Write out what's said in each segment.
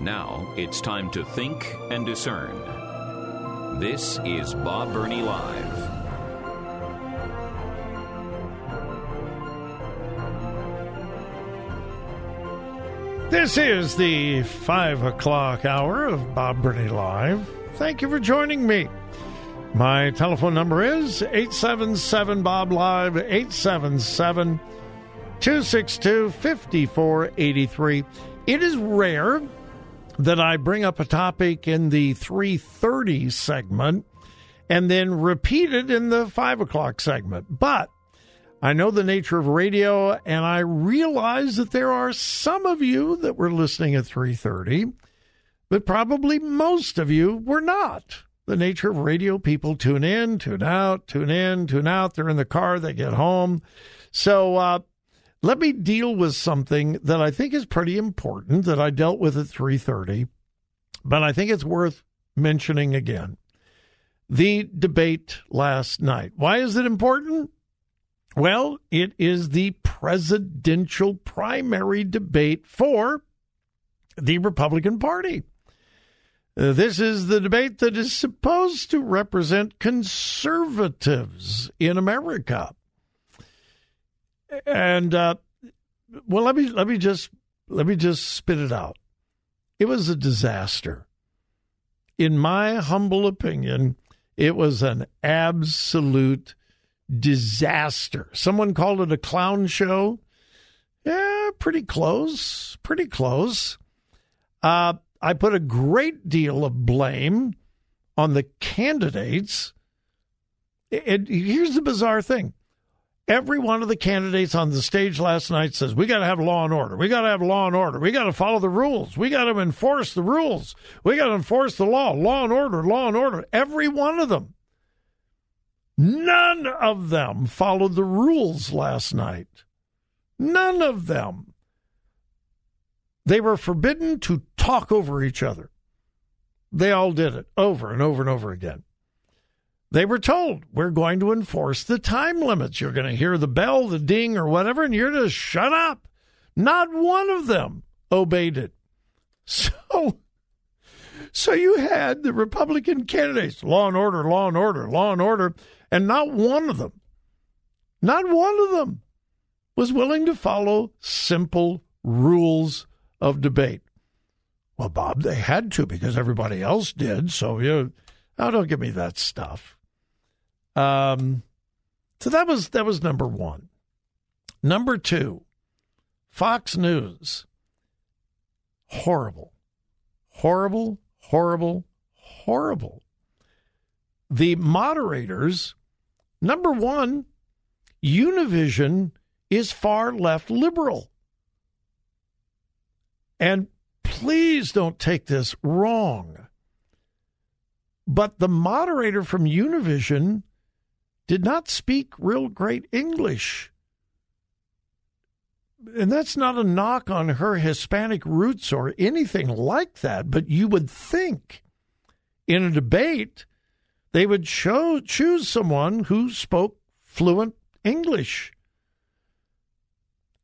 Now it's time to think and discern. This is Bob Burney Live. This is the five o'clock hour of Bob Burney Live. Thank you for joining me. My telephone number is 877 Bob Live, 877 262 5483. It is rare that I bring up a topic in the 330 segment and then repeat it in the 5 o'clock segment. But I know the nature of radio, and I realize that there are some of you that were listening at 330, but probably most of you were not. The nature of radio, people tune in, tune out, tune in, tune out. They're in the car, they get home. So uh, let me deal with something that I think is pretty important that I dealt with at 330, but I think it's worth mentioning again. The debate last night. Why is it important? Well, it is the presidential primary debate for the Republican Party. This is the debate that is supposed to represent conservatives in America. And uh, well, let me let me just let me just spit it out. It was a disaster. In my humble opinion, it was an absolute disaster. Someone called it a clown show. Yeah, pretty close. Pretty close. Uh, I put a great deal of blame on the candidates. It, here's the bizarre thing every one of the candidates on the stage last night says, We got to have law and order. We got to have law and order. We got to follow the rules. We got to enforce the rules. We got to enforce the law. Law and order, law and order. Every one of them. None of them followed the rules last night. None of them. They were forbidden to talk over each other. They all did it over and over and over again. They were told, we're going to enforce the time limits. You're going to hear the bell, the ding, or whatever, and you're to shut up. Not one of them obeyed it. So, so you had the Republican candidates, law and order, law and order, law and order, and not one of them, not one of them was willing to follow simple rules of debate. Well, Bob, they had to because everybody else did. So you, oh, don't give me that stuff. Um, so that was that was number one. Number two, Fox News. Horrible, horrible, horrible, horrible. The moderators, number one, Univision is far left liberal. And please don't take this wrong. But the moderator from Univision did not speak real great English. And that's not a knock on her Hispanic roots or anything like that, but you would think in a debate they would show, choose someone who spoke fluent English.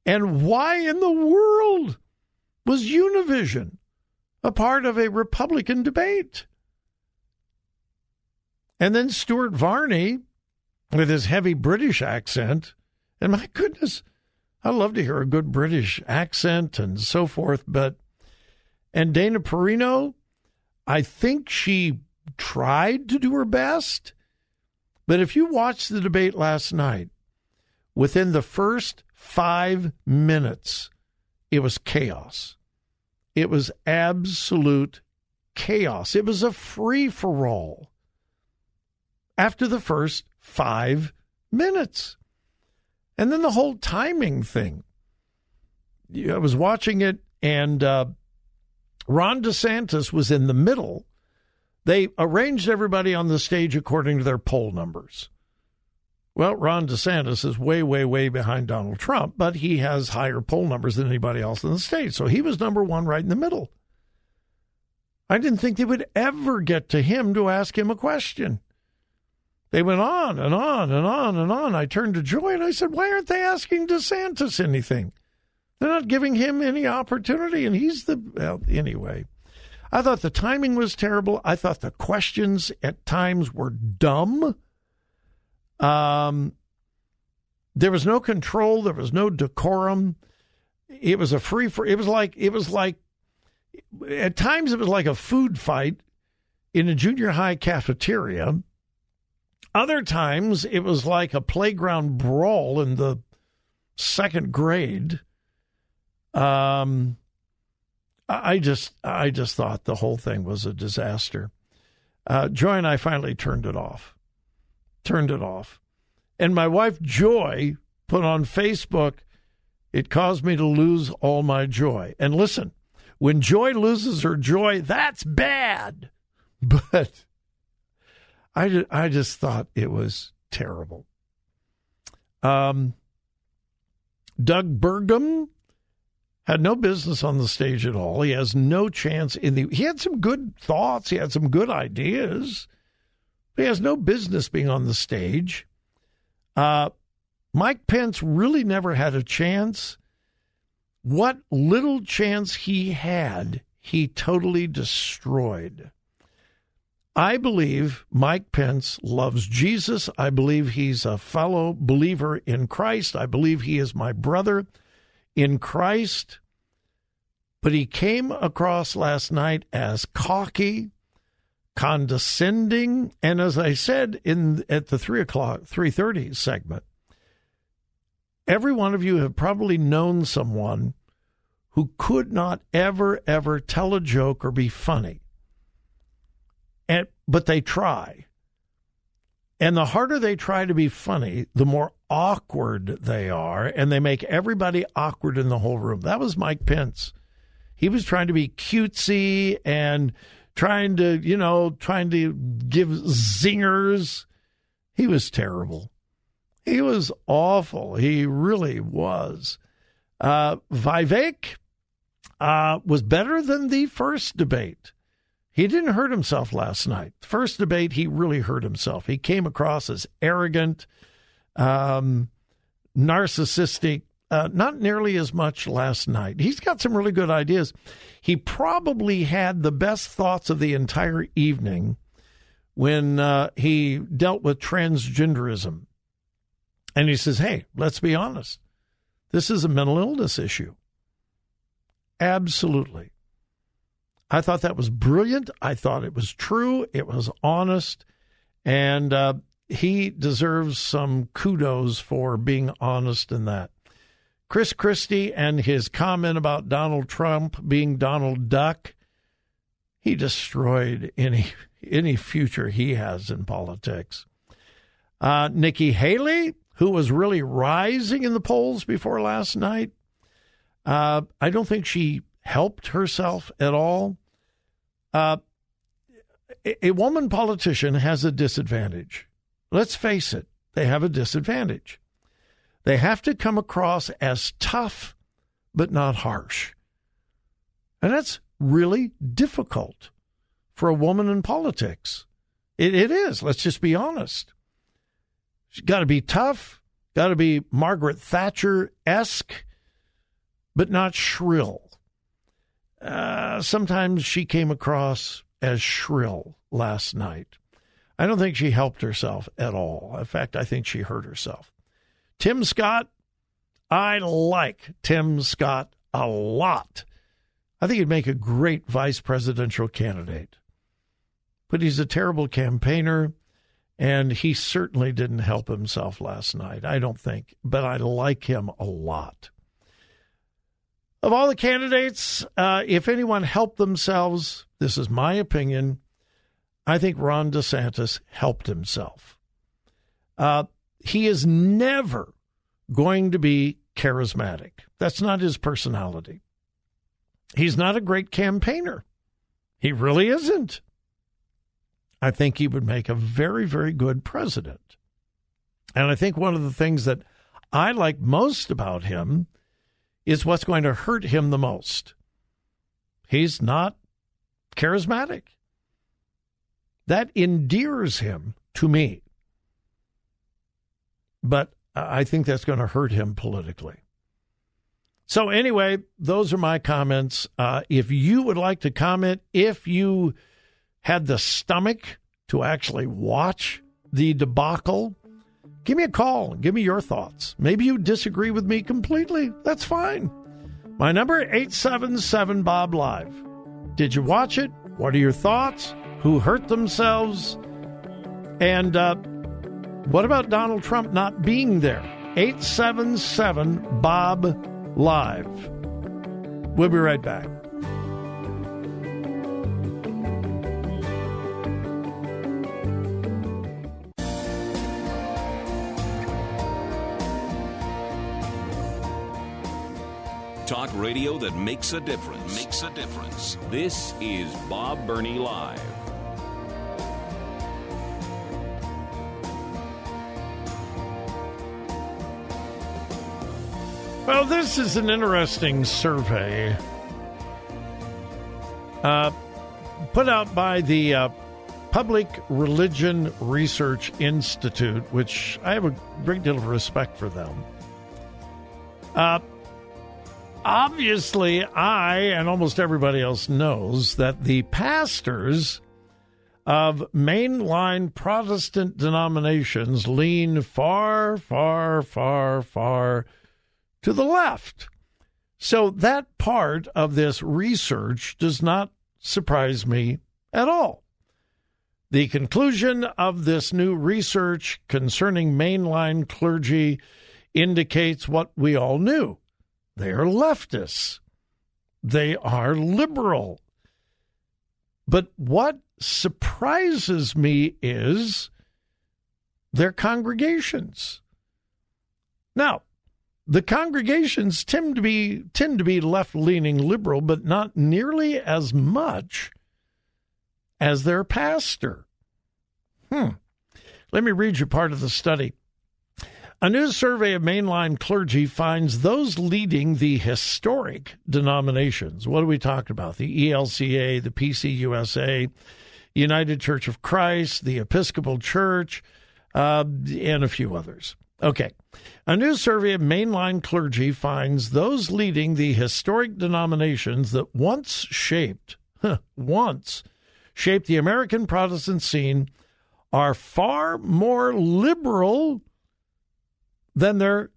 And why in the world was Univision a part of a Republican debate? And then Stuart Varney with his heavy British accent. And my goodness, I love to hear a good British accent and so forth. But, and Dana Perino, I think she tried to do her best. But if you watched the debate last night, within the first five minutes, it was chaos. It was absolute chaos. It was a free for all after the first five minutes. And then the whole timing thing. I was watching it, and uh, Ron DeSantis was in the middle. They arranged everybody on the stage according to their poll numbers. Well, Ron DeSantis is way, way, way behind Donald Trump, but he has higher poll numbers than anybody else in the state. So he was number one right in the middle. I didn't think they would ever get to him to ask him a question. They went on and on and on and on. I turned to Joy and I said, Why aren't they asking DeSantis anything? They're not giving him any opportunity. And he's the, well, anyway. I thought the timing was terrible. I thought the questions at times were dumb. Um, there was no control. There was no decorum. It was a free for. It was like it was like at times it was like a food fight in a junior high cafeteria. Other times it was like a playground brawl in the second grade. Um, I just I just thought the whole thing was a disaster. Uh, Joy and I finally turned it off. Turned it off. And my wife Joy put on Facebook, it caused me to lose all my joy. And listen, when Joy loses her joy, that's bad. But I, I just thought it was terrible. Um, Doug Burgum had no business on the stage at all. He has no chance in the. He had some good thoughts. He had some good ideas. He has no business being on the stage. Uh, Mike Pence really never had a chance. What little chance he had, he totally destroyed. I believe Mike Pence loves Jesus. I believe he's a fellow believer in Christ. I believe he is my brother in Christ. But he came across last night as cocky, condescending, and as I said in at the three o'clock, three thirty segment, every one of you have probably known someone who could not ever, ever tell a joke or be funny and but they try. And the harder they try to be funny, the more awkward they are, and they make everybody awkward in the whole room. That was Mike Pence. He was trying to be cutesy and trying to, you know, trying to give zingers. He was terrible. He was awful. He really was. Uh, Vivek uh, was better than the first debate. He didn't hurt himself last night. First debate, he really hurt himself. He came across as arrogant, um, narcissistic, uh, not nearly as much last night. He's got some really good ideas. He probably had the best thoughts of the entire evening when uh, he dealt with transgenderism. And he says, hey, let's be honest. This is a mental illness issue. Absolutely. I thought that was brilliant. I thought it was true. It was honest. And uh, he deserves some kudos for being honest in that. Chris Christie and his comment about Donald Trump being Donald Duck, he destroyed any any future he has in politics. Uh, Nikki Haley, who was really rising in the polls before last night, uh, I don't think she helped herself at all. Uh, a woman politician has a disadvantage. Let's face it, they have a disadvantage. They have to come across as tough, but not harsh. And that's really difficult for a woman in politics. It, it is. Let's just be honest. She's got to be tough, got to be Margaret Thatcher esque, but not shrill. Uh, sometimes she came across as shrill last night. I don't think she helped herself at all. In fact, I think she hurt herself. Tim Scott, I like Tim Scott a lot. I think he'd make a great vice presidential candidate. But he's a terrible campaigner, and he certainly didn't help himself last night. I don't think, but I like him a lot. Of all the candidates, uh, if anyone helped themselves, this is my opinion. I think Ron DeSantis helped himself. Uh, he is never going to be charismatic. That's not his personality. He's not a great campaigner. He really isn't. I think he would make a very, very good president. And I think one of the things that I like most about him is what's going to hurt him the most. He's not charismatic. That endears him to me. But I think that's going to hurt him politically. So, anyway, those are my comments. Uh, if you would like to comment, if you had the stomach to actually watch the debacle, give me a call. Give me your thoughts. Maybe you disagree with me completely. That's fine. My number 877 Bob Live. Did you watch it? What are your thoughts? Who hurt themselves? And uh, what about Donald Trump not being there? 877 Bob Live. We'll be right back. Talk radio that makes a difference. Makes a difference. This is Bob Burney Live. Well, this is an interesting survey uh, put out by the uh, Public Religion Research Institute, which I have a great deal of respect for them. Uh, obviously, I and almost everybody else knows that the pastors of mainline Protestant denominations lean far, far, far, far to the left. So that part of this research does not surprise me at all. The conclusion of this new research concerning mainline clergy indicates what we all knew. They are leftists. They are liberal. But what surprises me is their congregations. Now, the congregations tend to be tend to be left-leaning liberal, but not nearly as much as their pastor. Hmm. Let me read you part of the study. A new survey of mainline clergy finds those leading the historic denominations. What are we talking about? The ELCA, the PCUSA, United Church of Christ, the Episcopal Church, uh, and a few others. Okay. A new survey of mainline clergy finds those leading the historic denominations that once shaped, once shaped the American Protestant scene are far more liberal than their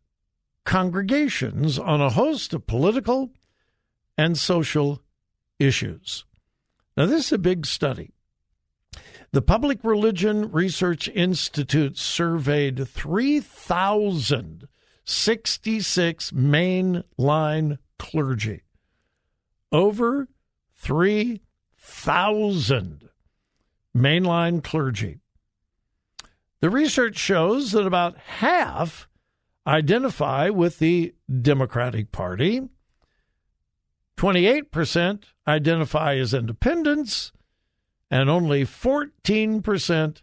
congregations on a host of political and social issues. Now, this is a big study. The Public Religion Research Institute surveyed 3,066 mainline clergy. Over 3,000 mainline clergy. The research shows that about half identify with the Democratic Party, 28% identify as independents, and only 14%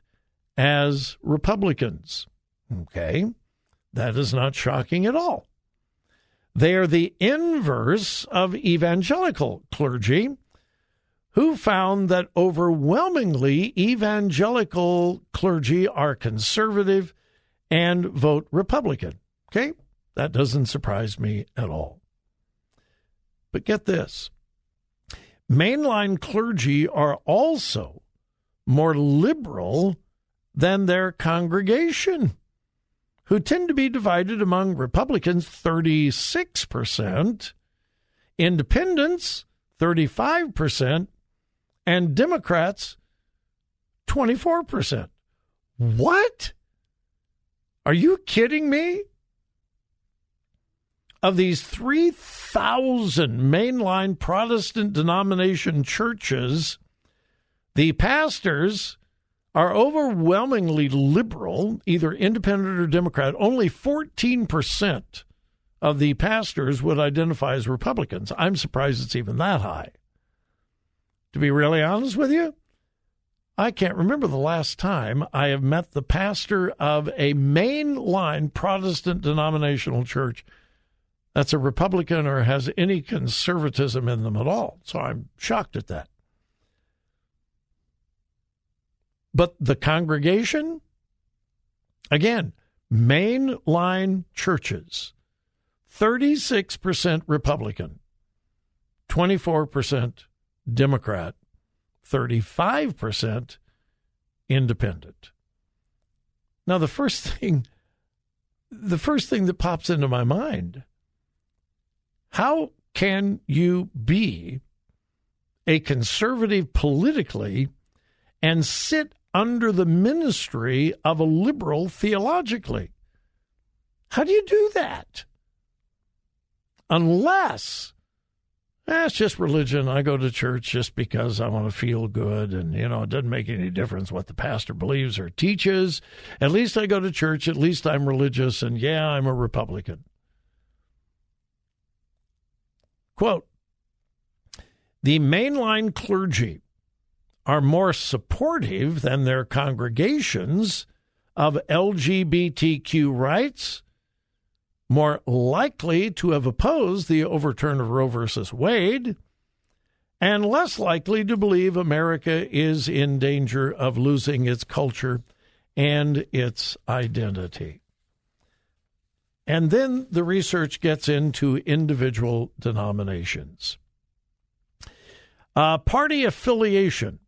as Republicans. Okay, that is not shocking at all. They are the inverse of evangelical clergy, who found that overwhelmingly evangelical clergy are conservative and vote Republican. Okay, that doesn't surprise me at all. But get this mainline clergy are also more liberal than their congregation, who tend to be divided among Republicans 36%, independents 35%, and Democrats 24%. What? Are you kidding me? Of these 3,000 mainline Protestant denomination churches, the pastors are overwhelmingly liberal, either independent or Democrat. Only 14% of the pastors would identify as Republicans. I'm surprised it's even that high. To be really honest with you, I can't remember the last time I have met the pastor of a mainline Protestant denominational church that's a Republican or has any conservatism in them at all. So I'm shocked at that. But the congregation, again, mainline churches, 36% Republican, 24% Democrat, 35% independent. Now the first thing the first thing that pops into my mind how can you be a conservative politically and sit under the ministry of a liberal theologically? How do you do that? Unless eh, it's just religion. I go to church just because I want to feel good. And, you know, it doesn't make any difference what the pastor believes or teaches. At least I go to church. At least I'm religious. And yeah, I'm a Republican. Quote The mainline clergy are more supportive than their congregations of LGBTQ rights, more likely to have opposed the overturn of Roe v. Wade, and less likely to believe America is in danger of losing its culture and its identity. And then the research gets into individual denominations. Uh, party affiliation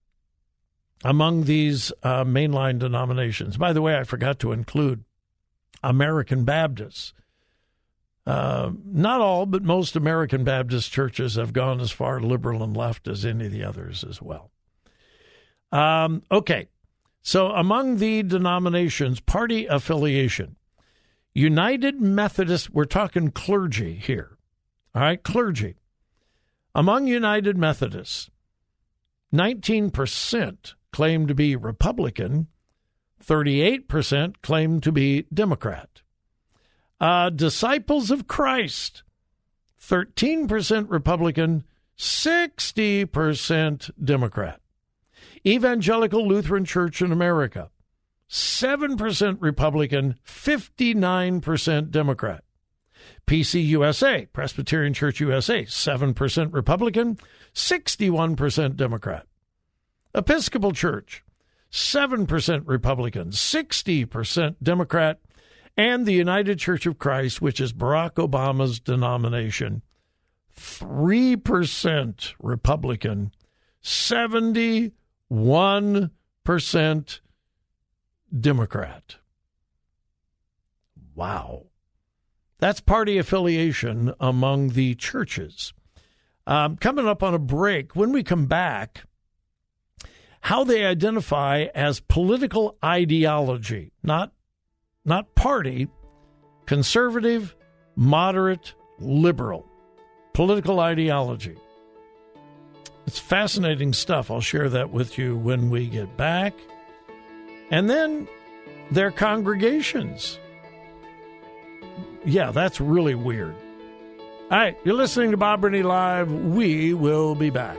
among these uh, mainline denominations. By the way, I forgot to include American Baptists. Uh, not all, but most American Baptist churches have gone as far liberal and left as any of the others as well. Um, okay, so among the denominations, party affiliation. United Methodist, we're talking clergy here. All right, clergy. Among United Methodists, 19% claim to be Republican, 38% claim to be Democrat. Uh, Disciples of Christ, 13% Republican, 60% Democrat. Evangelical Lutheran Church in America, 7% Republican, 59% Democrat. PCUSA, Presbyterian Church USA, 7% Republican, 61% Democrat. Episcopal Church, 7% Republican, 60% Democrat. And the United Church of Christ, which is Barack Obama's denomination, 3% Republican, 71% Democrat. Wow. That's party affiliation among the churches. Um, coming up on a break, when we come back, how they identify as political ideology, not, not party, conservative, moderate, liberal, political ideology. It's fascinating stuff. I'll share that with you when we get back and then their congregations. Yeah, that's really weird. All right, you're listening to Bob Burney Live. We will be back.